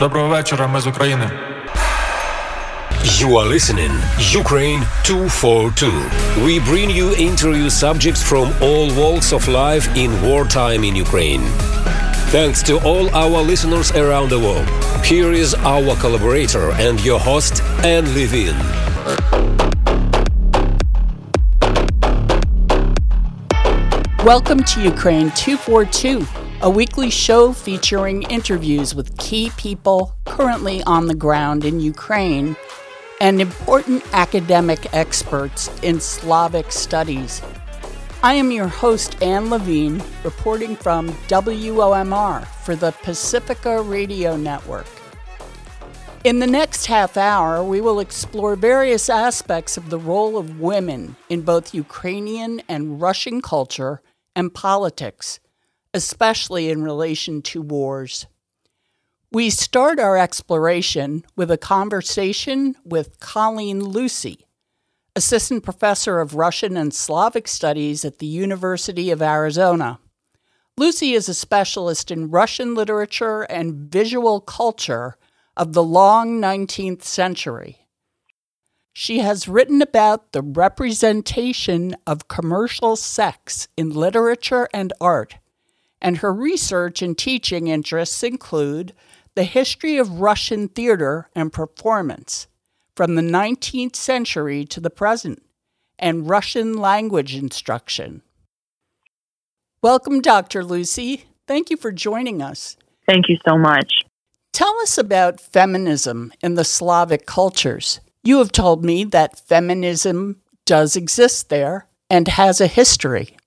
Доброго вечора, ми з України. You are listening Ukraine 242. We bring you interview subjects from all walks of life in wartime in Ukraine. Thanks to all our listeners around the world. Here is our collaborator and your host, Anne Levin. Welcome to Ukraine 242, a weekly show featuring interviews with key people currently on the ground in Ukraine and important academic experts in Slavic studies. I am your host, Anne Levine, reporting from WOMR for the Pacifica Radio Network. In the next half hour, we will explore various aspects of the role of women in both Ukrainian and Russian culture and politics, especially in relation to wars. We start our exploration with a conversation with Colleen Lucey, Assistant Professor of Russian and Slavic Studies at the University of Arizona. Lucey is a specialist in Russian literature and visual culture of the long 19th century. She has written about the representation of commercial sex in literature and art, and her research and teaching interests include the history of Russian theater and performance from the 19th century to the present, and Russian language instruction. Welcome, Dr. Lucey. Thank you for joining us. Thank you so much. Tell us about feminism in the Slavic cultures. You have told me that feminism does exist there and has a history.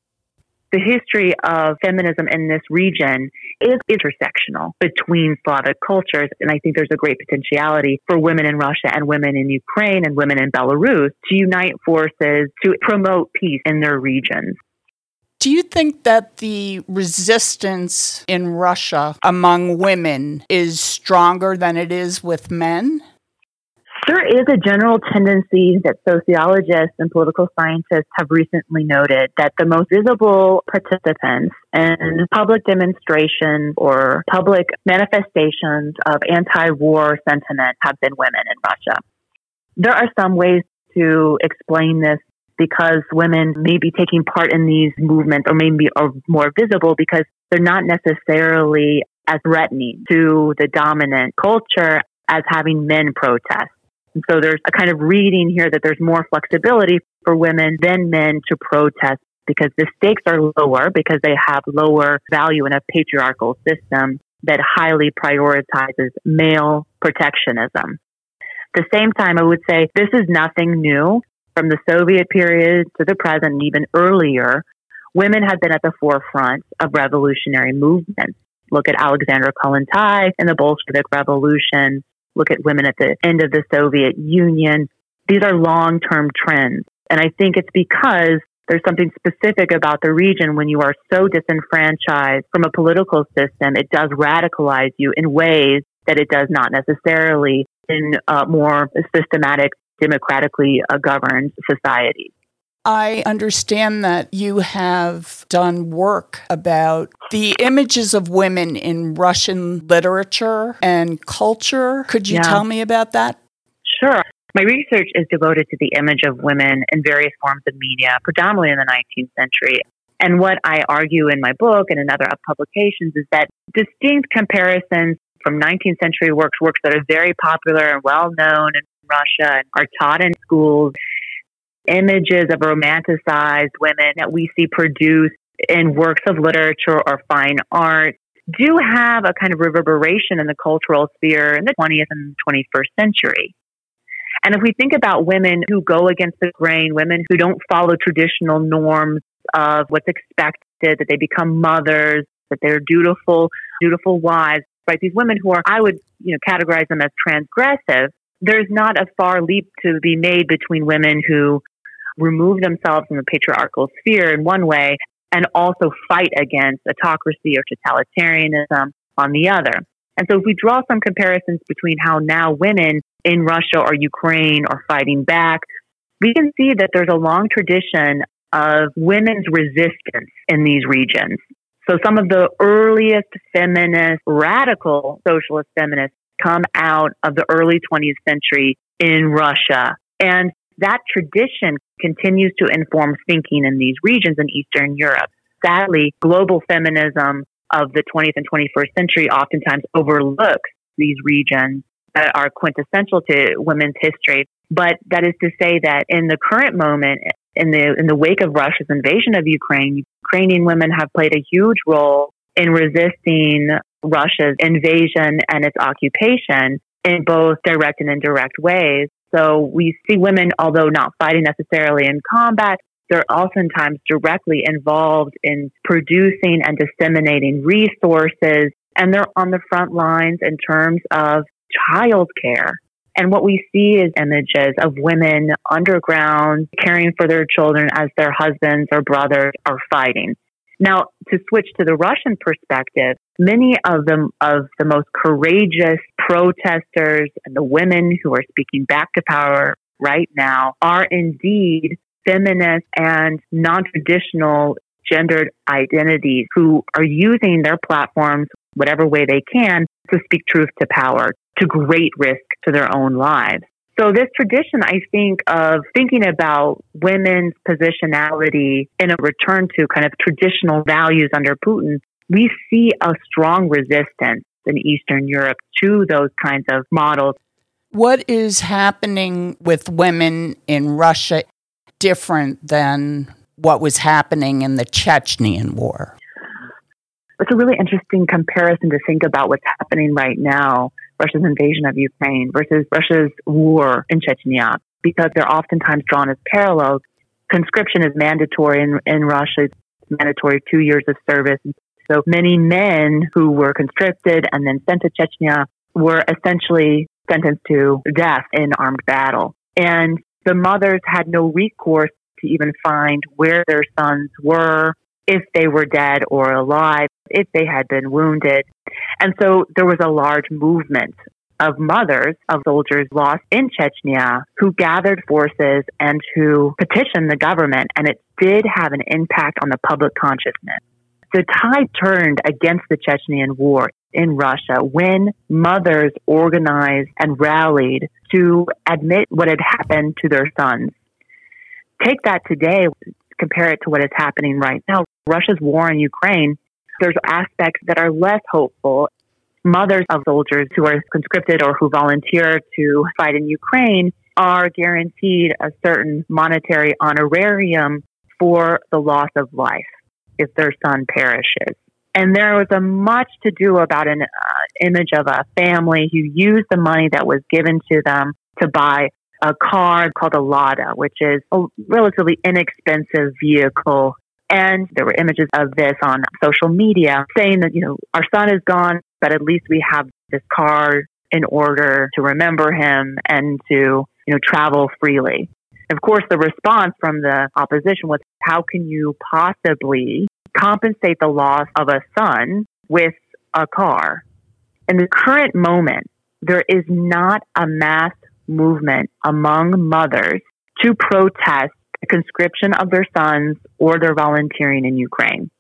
The history of feminism in this region is intersectional between Slavic cultures. And I think there's a great potentiality for women in Russia and women in Ukraine and women in Belarus to unite forces to promote peace in their regions. Do you think that the resistance in Russia among women is stronger than it is with men? There is a general tendency that sociologists and political scientists have recently noted that the most visible participants in public demonstrations or public manifestations of anti war sentiment have been women in Russia. There are some ways to explain this because women may be taking part in these movements or maybe are more visible because they're not necessarily as threatening to the dominant culture as having men protest. And so there's a kind of reading here that there's more flexibility for women than men to protest because the stakes are lower because they have lower value in a patriarchal system that highly prioritizes male protectionism. At the same time, I would say this is nothing new from the Soviet period to the present and even earlier, women have been at the forefront of revolutionary movements. Look at Alexandra Kollontai and the Bolshevik Revolution. Look at women at the end of the Soviet Union. These are long term trends. And I think it's because there's something specific about the region when you are so disenfranchised from a political system, it does radicalize you in ways that it does not necessarily in uh, more systematic democratically uh, governed societies. I understand that you have done work about the images of women in Russian literature and culture. Could you yeah. tell me about that? Sure. My research is devoted to the image of women in various forms of media, predominantly in the 19th century. And what I argue in my book and in other publications is that distinct comparisons from 19th century works, works that are very popular and well known in Russia and are taught in schools. Images of romanticized women that we see produced in works of literature or fine art do have a kind of reverberation in the cultural sphere in the 20th and 21st century. And if we think about women who go against the grain, women who don't follow traditional norms of what's expected, that they become mothers, that they're dutiful, dutiful wives, right? These women who are, I would, you know, categorize them as transgressive there's not a far leap to be made between women who remove themselves from the patriarchal sphere in one way and also fight against autocracy or totalitarianism on the other. And so if we draw some comparisons between how now women in Russia or Ukraine are fighting back, we can see that there's a long tradition of women's resistance in these regions. So some of the earliest feminist, radical socialist feminists come out of the early 20th century in Russia. And that tradition continues to inform thinking in these regions in Eastern Europe. Sadly, global feminism of the 20th and 21st century oftentimes overlooks these regions that are quintessential to women's history. But that is to say that in the current moment, in the in the wake of Russia's invasion of Ukraine, Ukrainian women have played a huge role in resisting Russia's invasion and its occupation in both direct and indirect ways. So we see women, although not fighting necessarily in combat, they're oftentimes directly involved in producing and disseminating resources, and they're on the front lines in terms of childcare. And what we see is images of women underground caring for their children as their husbands or brothers are fighting. Now, to switch to the Russian perspective, many of them of the most courageous protesters and the women who are speaking back to power right now are indeed feminist and non-traditional gendered identities who are using their platforms whatever way they can to speak truth to power to great risk to their own lives. So this tradition, I think, of thinking about women's positionality in a return to kind of traditional values under Putin, we see a strong resistance in Eastern Europe to those kinds of models. What is happening with women in Russia different than what was happening in the Chechenian war? It's a really interesting comparison to think about what's happening right now Russia's invasion of Ukraine versus Russia's war in Chechnya, because they're oftentimes drawn as parallels. Conscription is mandatory in, in Russia, it's mandatory two years of service. So many men who were conscripted and then sent to Chechnya were essentially sentenced to death in armed battle. And the mothers had no recourse to even find where their sons were, if they were dead or alive, if they had been wounded. And so there was a large movement of mothers of soldiers lost in Chechnya who gathered forces and who petitioned the government, and it did have an impact on the public consciousness. The tide turned against the Chechenian war in Russia when mothers organized and rallied to admit what had happened to their sons. Take that today, compare it to what is happening right now. Russia's war in Ukraine there's aspects that are less hopeful. Mothers of soldiers who are conscripted or who volunteer to fight in Ukraine are guaranteed a certain monetary honorarium for the loss of life if their son perishes. And there was a much to do about an uh, image of a family who used the money that was given to them to buy a car called a Lada, which is a relatively inexpensive vehicle and there were images of this on social media saying that, you know, our son is gone, but at least we have this car in order to remember him and to, you know, travel freely. Of course, the response from the opposition was, how can you possibly compensate the loss of a son with a car? In the current moment, there is not a mass movement among mothers to protest conscription of their sons or their volunteering in Ukraine.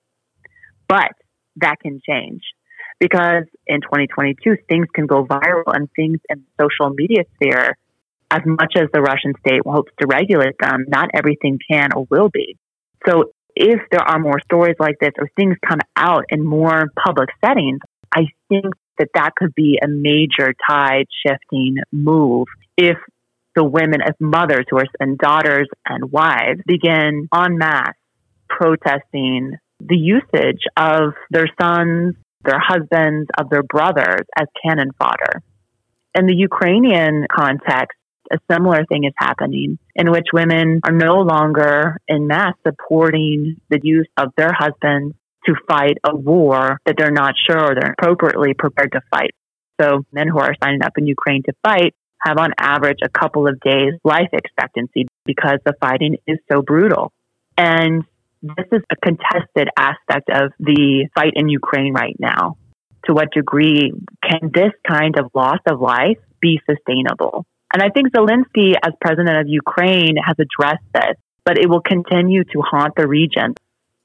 But that can change because in 2022, things can go viral and things in the social media sphere, as much as the Russian state hopes to regulate them, not everything can or will be. So if there are more stories like this or things come out in more public settings, I think that that could be a major tide shifting move if the women as mothers who are and daughters and wives begin en masse protesting the usage of their sons, their husbands, of their brothers as cannon fodder. In the Ukrainian context, a similar thing is happening in which women are no longer in mass supporting the use of their husbands to fight a war that they're not sure they're appropriately prepared to fight. So men who are signing up in Ukraine to fight have on average a couple of days life expectancy because the fighting is so brutal. And this is a contested aspect of the fight in Ukraine right now. To what degree can this kind of loss of life be sustainable? And I think Zelensky, as president of Ukraine, has addressed this, but it will continue to haunt the region.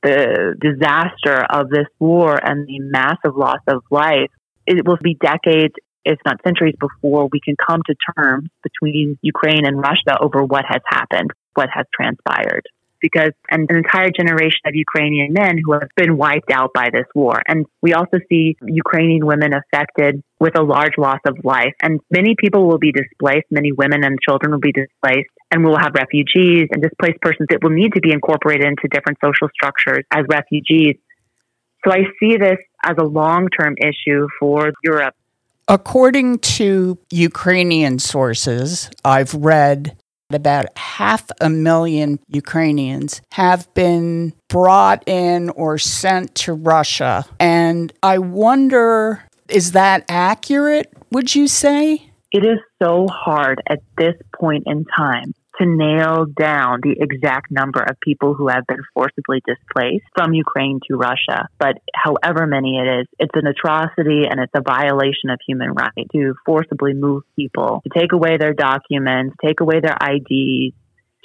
The disaster of this war and the massive loss of life, it will be decades if not centuries before we can come to terms between Ukraine and Russia over what has happened, what has transpired because an, entire generation of Ukrainian men who have been wiped out by this war. And we also see Ukrainian women affected with a large loss of life. And many people will be displaced, many women and children will be displaced, and we will have refugees and displaced persons that will need to be incorporated into different social structures as refugees. So I see this as a long term issue for Europe. According to Ukrainian sources, I've read about half a million Ukrainians have been brought in or sent to Russia. And I wonder, is that accurate, would you say? It is so hard at this point in time to nail down the exact number of people who have been forcibly displaced from Ukraine to Russia. But however many it is, it's an atrocity and it's a violation of human rights to forcibly move people, to take away their documents, take away their IDs,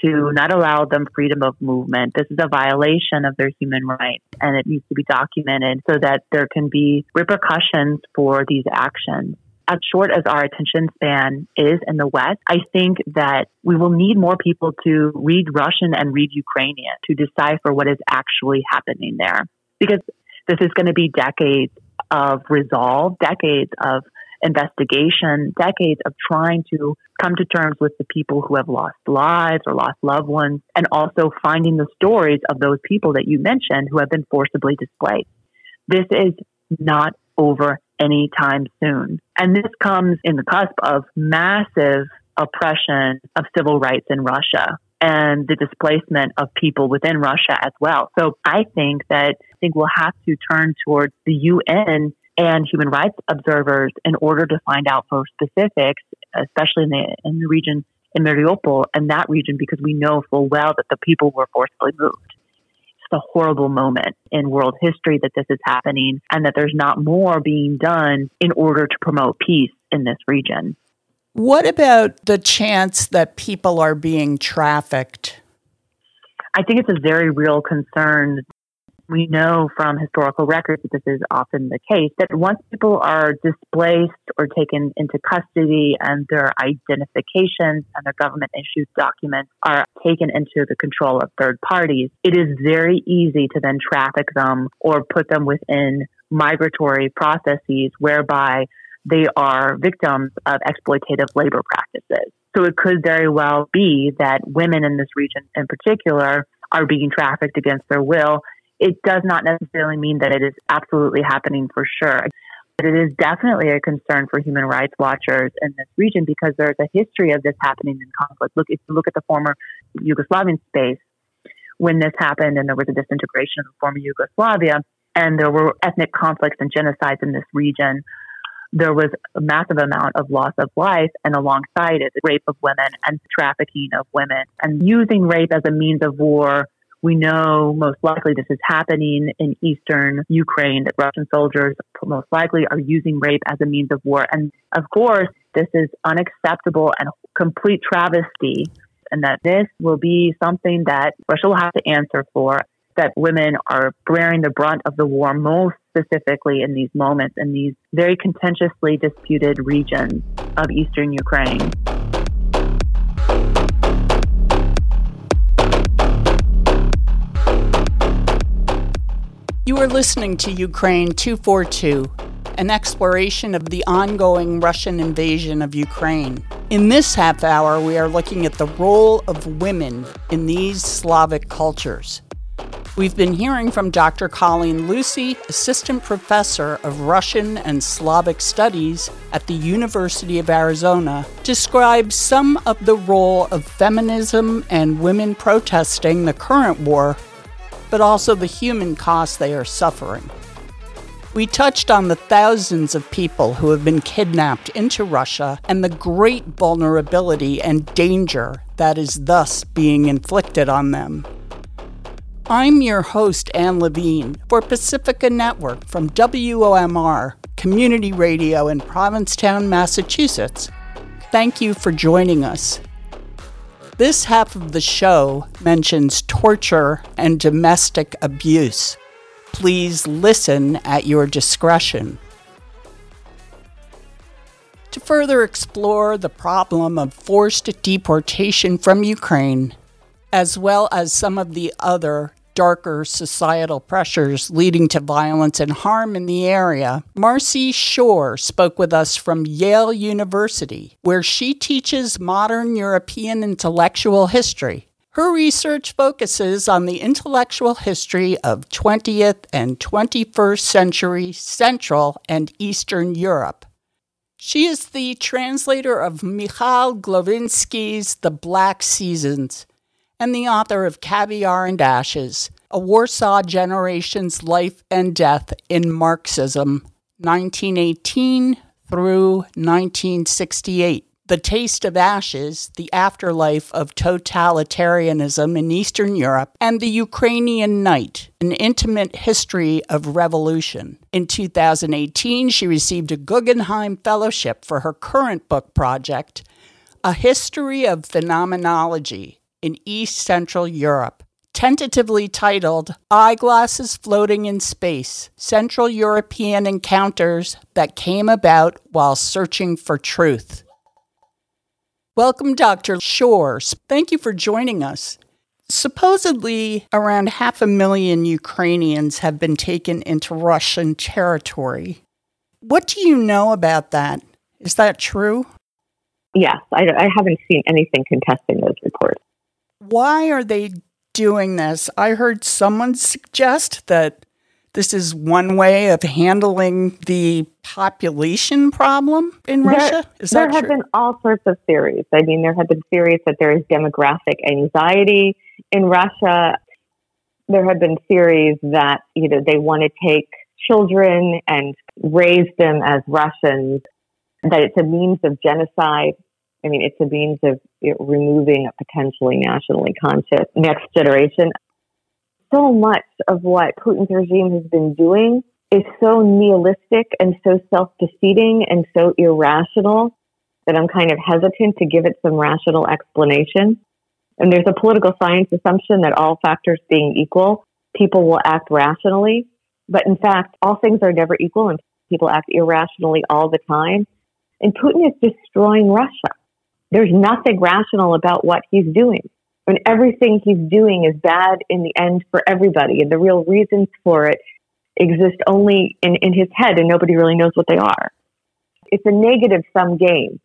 to not allow them freedom of movement. This is a violation of their human rights and it needs to be documented so that there can be repercussions for these actions as short as our attention span is in the West, I think that we will need more people to read Russian and read Ukrainian to decipher what is actually happening there. Because this is going to be decades of resolve, decades of investigation, decades of trying to come to terms with the people who have lost lives or lost loved ones, and also finding the stories of those people that you mentioned who have been forcibly displaced. This is not over anytime soon. And this comes in the cusp of massive oppression of civil rights in Russia and the displacement of people within Russia as well. So I think that I think we'll have to turn towards the UN and human rights observers in order to find out for specifics, especially in the in the region in Mariupol and that region, because we know full well that the people were forcibly moved a horrible moment in world history that this is happening and that there's not more being done in order to promote peace in this region. What about the chance that people are being trafficked? I think it's a very real concern we know from historical records that this is often the case that once people are displaced or taken into custody and their identifications and their government issued documents are taken into the control of third parties, it is very easy to then traffic them or put them within migratory processes whereby they are victims of exploitative labor practices. So it could very well be that women in this region in particular are being trafficked against their will it does not necessarily mean that it is absolutely happening for sure. But it is definitely a concern for human rights watchers in this region because there's a history of this happening in conflict. Look, if you look at the former Yugoslavian space, when this happened and there was a disintegration of the former Yugoslavia, and there were ethnic conflicts and genocides in this region, there was a massive amount of loss of life, and alongside it, the rape of women and trafficking of women, and using rape as a means of war we know most likely this is happening in eastern Ukraine, that Russian soldiers most likely are using rape as a means of war. And of course, this is unacceptable and complete travesty, and that this will be something that Russia will have to answer for. That women are bearing the brunt of the war most specifically in these moments in these very contentiously disputed regions of eastern Ukraine. You are listening to Ukraine 242, an exploration of the ongoing Russian invasion of Ukraine. In this half hour, we are looking at the role of women in these Slavic cultures. We've been hearing from Dr. Colleen Lucey, Assistant Professor of Russian and Slavic Studies at the University of Arizona, describe some of the role of feminism and women protesting the current war but also the human cost they are suffering. We touched on the thousands of people who have been kidnapped into Russia and the great vulnerability and danger that is thus being inflicted on them. I'm your host, Anne Levine, for Pacifica Network from WOMR, Community Radio in Provincetown, Massachusetts. Thank you for joining us. This half of the show mentions torture and domestic abuse. Please listen at your discretion. to further explore the problem of forced deportation from Ukraine, as well as some of the other darker societal pressures leading to violence and harm in the area, Marci Shore spoke with us from Yale University, where she teaches modern European intellectual history. Her research focuses on the intellectual history of 20th and 21st century Central and Eastern Europe. She is the translator of Michał Głowiński's The Black Seasons and the author of Caviar and Ashes, a Warsaw Generation's Life and Death in Marxism, 1918 through 1968. The Taste of Ashes, The Afterlife of Totalitarianism in Eastern Europe, and The Ukrainian Night, An Intimate History of Revolution. In 2018, she received a Guggenheim Fellowship for her current book project, A History of Phenomenology in East Central Europe, tentatively titled Eyeglasses Floating in Space Central European Encounters That Came About While Searching for Truth. Welcome, Dr. Shores. Thank you for joining us. Supposedly, around half a million Ukrainians have been taken into Russian territory. What do you know about that? Is that true? Yes, I, I haven't seen anything contesting reports why are they doing this? I heard someone suggest that this is one way of handling the population problem in there, Russia. Is there have true? been all sorts of theories. I mean, there have been theories that there is demographic anxiety in Russia. There have been theories that you know they want to take children and raise them as Russians. That it's a means of genocide. I mean, it's a means of removing a potentially nationally conscious next generation. So much of what Putin's regime has been doing is so nihilistic and so self defeating and so irrational that I'm kind of hesitant to give it some rational explanation. And there's a political science assumption that all factors being equal, people will act rationally. But in fact, all things are never equal and people act irrationally all the time. And Putin is destroying Russia. There's nothing rational about what he's doing. And everything he's doing is bad in the end for everybody. And the real reasons for it exist only in, in his head, and nobody really knows what they are. It's a negative sum game.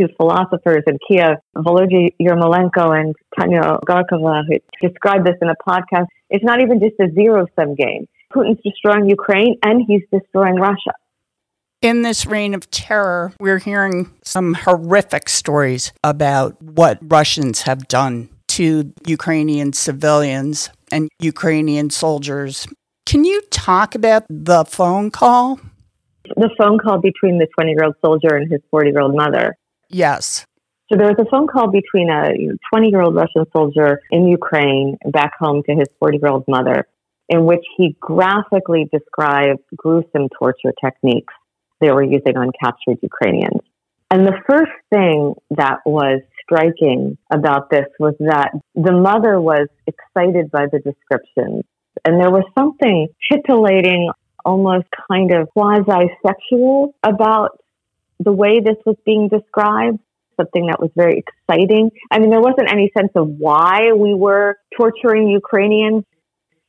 Two philosophers in Kiev, Volodya Yermolenko and Tanya Ogarkova, who described this in a podcast. It's not even just a zero sum game. Putin's destroying Ukraine and he's destroying Russia. In this reign of terror, we're hearing some horrific stories about what Russians have done to Ukrainian civilians and Ukrainian soldiers. Can you talk about the phone call? The phone call between the 20 year old soldier and his 40 year old mother. Yes. So there was a phone call between a 20 year old Russian soldier in Ukraine back home to his 40 year old mother, in which he graphically described gruesome torture techniques they were using on captured Ukrainians. And the first thing that was striking about this was that the mother was excited by the descriptions. And there was something titillating, almost kind of quasi sexual about the way this was being described. Something that was very exciting. I mean, there wasn't any sense of why we were torturing Ukrainians.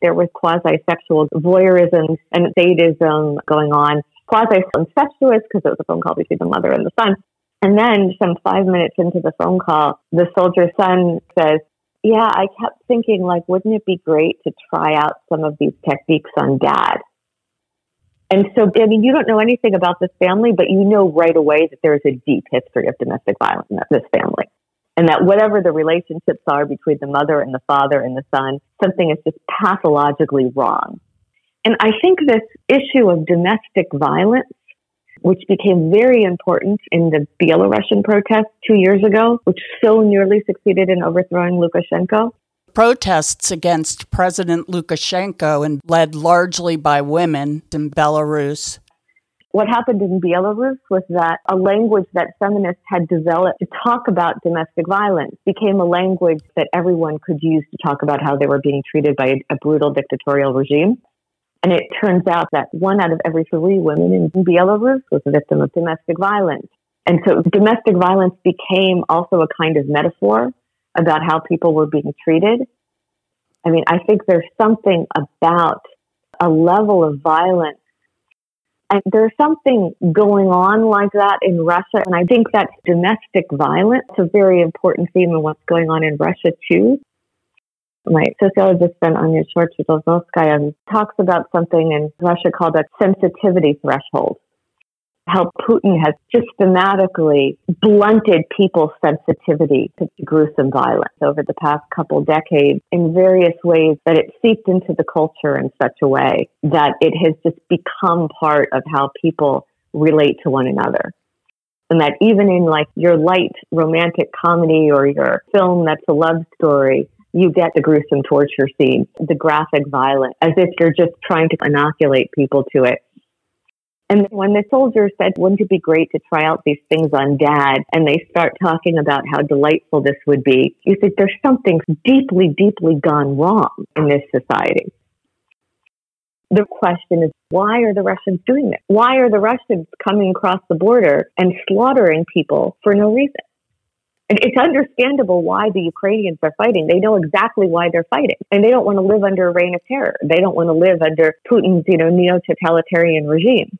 There was quasi sexual voyeurism and sadism going on quasi incestuous because it was a phone call between the mother and the son. And then, some five minutes into the phone call, the soldier's son says, Yeah, I kept thinking, like, wouldn't it be great to try out some of these techniques on dad? And so, I mean, you don't know anything about this family, but you know right away that there is a deep history of domestic violence in this family. And that whatever the relationships are between the mother and the father and the son, something is just pathologically wrong. And I think this issue of domestic violence, which became very important in the Belarusian protests two years ago, which so nearly succeeded in overthrowing Lukashenko. Protests against President Lukashenko and led largely by women in Belarus. What happened in Belarus was that a language that feminists had developed to talk about domestic violence became a language that everyone could use to talk about how they were being treated by a brutal dictatorial regime. And it turns out that one out of every three women in Belarus was a victim of domestic violence. And so domestic violence became also a kind of metaphor about how people were being treated. I mean, I think there's something about a level of violence. And there's something going on like that in Russia. And I think that domestic violence is a very important theme in what's going on in Russia too. My sociologist friend Anya Shortridovskaya talks about something in Russia called a sensitivity threshold how Putin has systematically blunted people's sensitivity to gruesome violence over the past couple decades in various ways that it seeped into the culture in such a way that it has just become part of how people relate to one another. And that even in like your light romantic comedy or your film that's a love story, you get the gruesome torture scene, the graphic violence, as if you're just trying to inoculate people to it. And when the soldier said, wouldn't it be great to try out these things on dad? And they start talking about how delightful this would be. You think there's something deeply, deeply gone wrong in this society. The question is, why are the Russians doing this? Why are the Russians coming across the border and slaughtering people for no reason? And it's understandable why the Ukrainians are fighting. They know exactly why they're fighting. And they don't want to live under a reign of terror. They don't want to live under Putin's, you know, neo-totalitarian regime.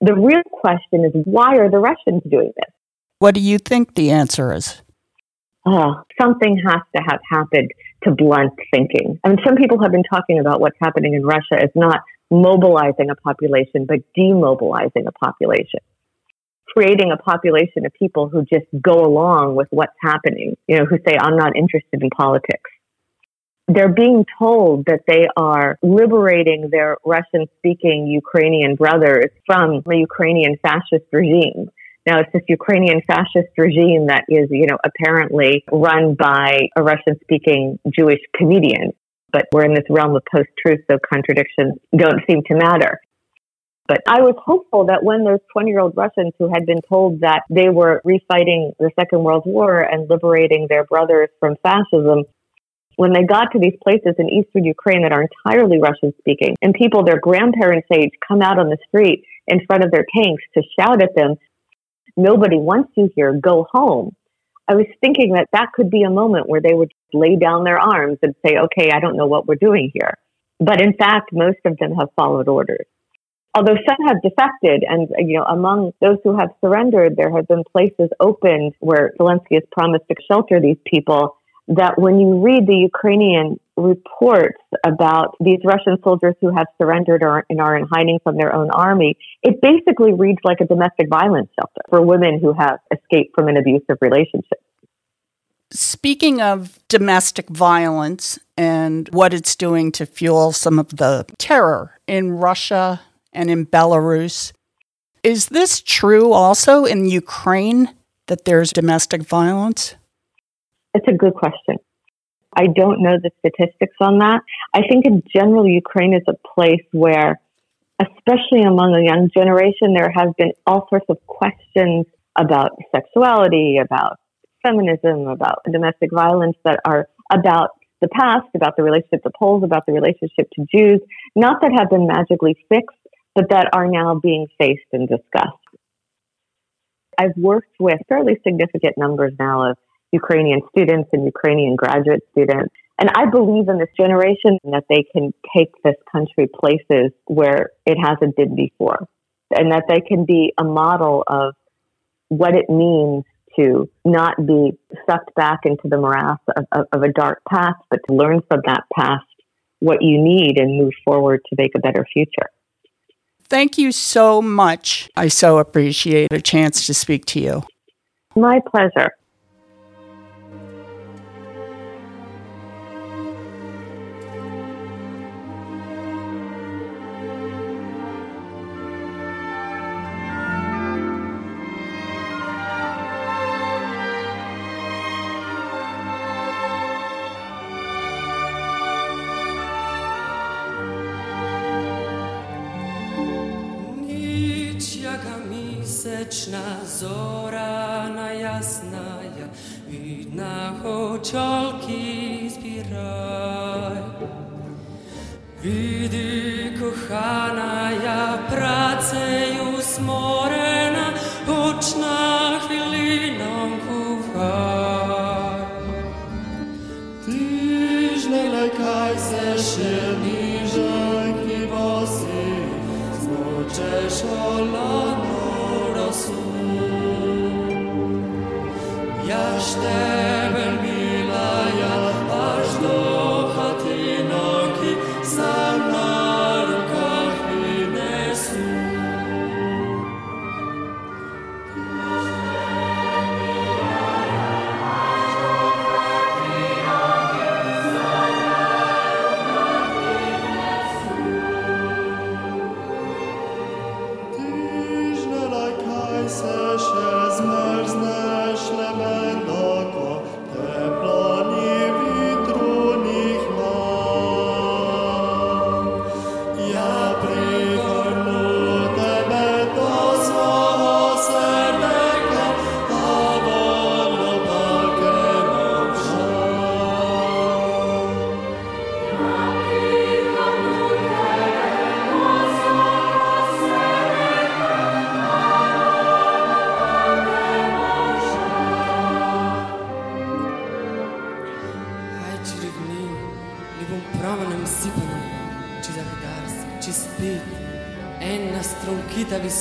The real question is why are the Russians doing this? What do you think the answer is? Oh, something has to have happened to blunt thinking. I mean, some people have been talking about what's happening in Russia as not mobilizing a population, but demobilizing a population. Creating a population of people who just go along with what's happening, you know, who say, I'm not interested in politics they're being told that they are liberating their Russian speaking Ukrainian brothers from the Ukrainian fascist regime. Now, it's this Ukrainian fascist regime that is, you know, apparently run by a Russian speaking Jewish comedian. But we're in this realm of post truth, so contradictions don't seem to matter. But I was hopeful that when those 20 year old Russians who had been told that they were refighting the Second World War and liberating their brothers from fascism when they got to these places in eastern Ukraine that are entirely Russian speaking, and people their grandparents' age come out on the street in front of their tanks to shout at them, Nobody wants you here, go home. I was thinking that that could be a moment where they would lay down their arms and say, Okay, I don't know what we're doing here. But in fact, most of them have followed orders. Although some have defected, and uh, you know, among those who have surrendered, there have been places opened where Zelensky has promised to shelter these people that when you read the Ukrainian reports about these Russian soldiers who have surrendered or, and are in hiding from their own army, it basically reads like a domestic violence shelter for women who have escaped from an abusive relationship. Speaking of domestic violence and what it's doing to fuel some of the terror in Russia and in Belarus, is this true also in Ukraine that there's domestic violence? It's a good question. I don't know the statistics on that. I think in general, Ukraine is a place where, especially among the young generation, there has been all sorts of questions about sexuality, about feminism, about domestic violence that are about the past, about the relationship to Poles, about the relationship to Jews, not that have been magically fixed, but that are now being faced and discussed. I've worked with fairly significant numbers now of Ukrainian students and Ukrainian graduate students. And I believe in this generation that they can take this country places where it hasn't been before and that they can be a model of what it means to not be sucked back into the morass of, of, of a dark past, but to learn from that past what you need and move forward to make a better future. Thank you so much. I so appreciate a chance to speak to you. My pleasure. Mleczna zora na jasna, ja widna chociaż. stay.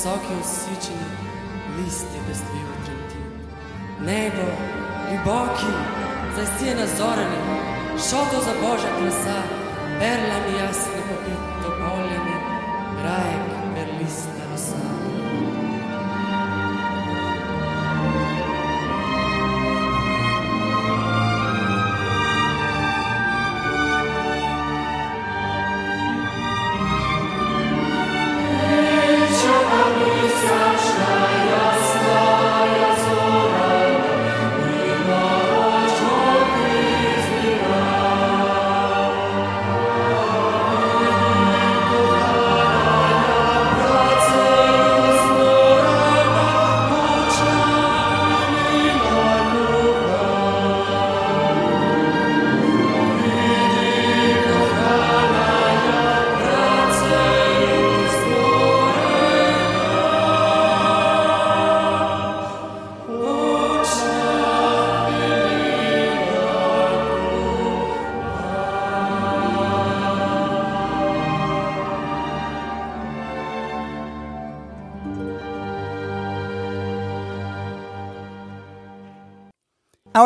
visoke ushićene liste bestejo da trenti. Nebo, ljuboki, globoki, zasijena zorane, šoto za božja perla perlami jasne popito poljene, rajek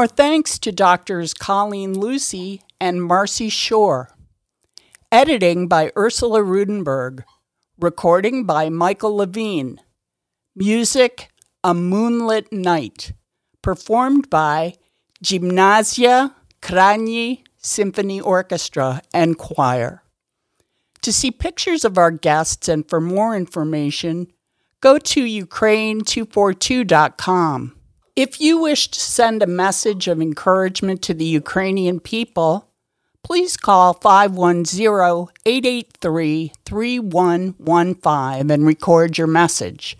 Our thanks to doctors Colleen Lucey and Marci Shore. Editing by Ursula Rudenberg. Recording by Michael Levine. Music A Moonlit Night. Performed by Gymnasia Krani Symphony Orchestra and Choir. To see pictures of our guests and for more information, go to Ukraine242.com. If you wish to send a message of encouragement to the Ukrainian people, please call 510 883 3115 and record your message.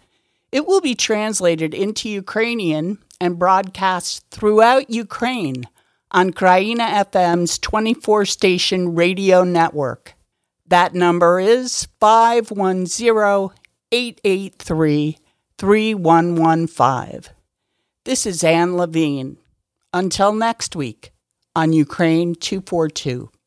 It will be translated into Ukrainian and broadcast throughout Ukraine on Kraina FM's 24 station radio network. That number is 510 883 3115. This is Anne Levine. Until next week on Ukraine 242.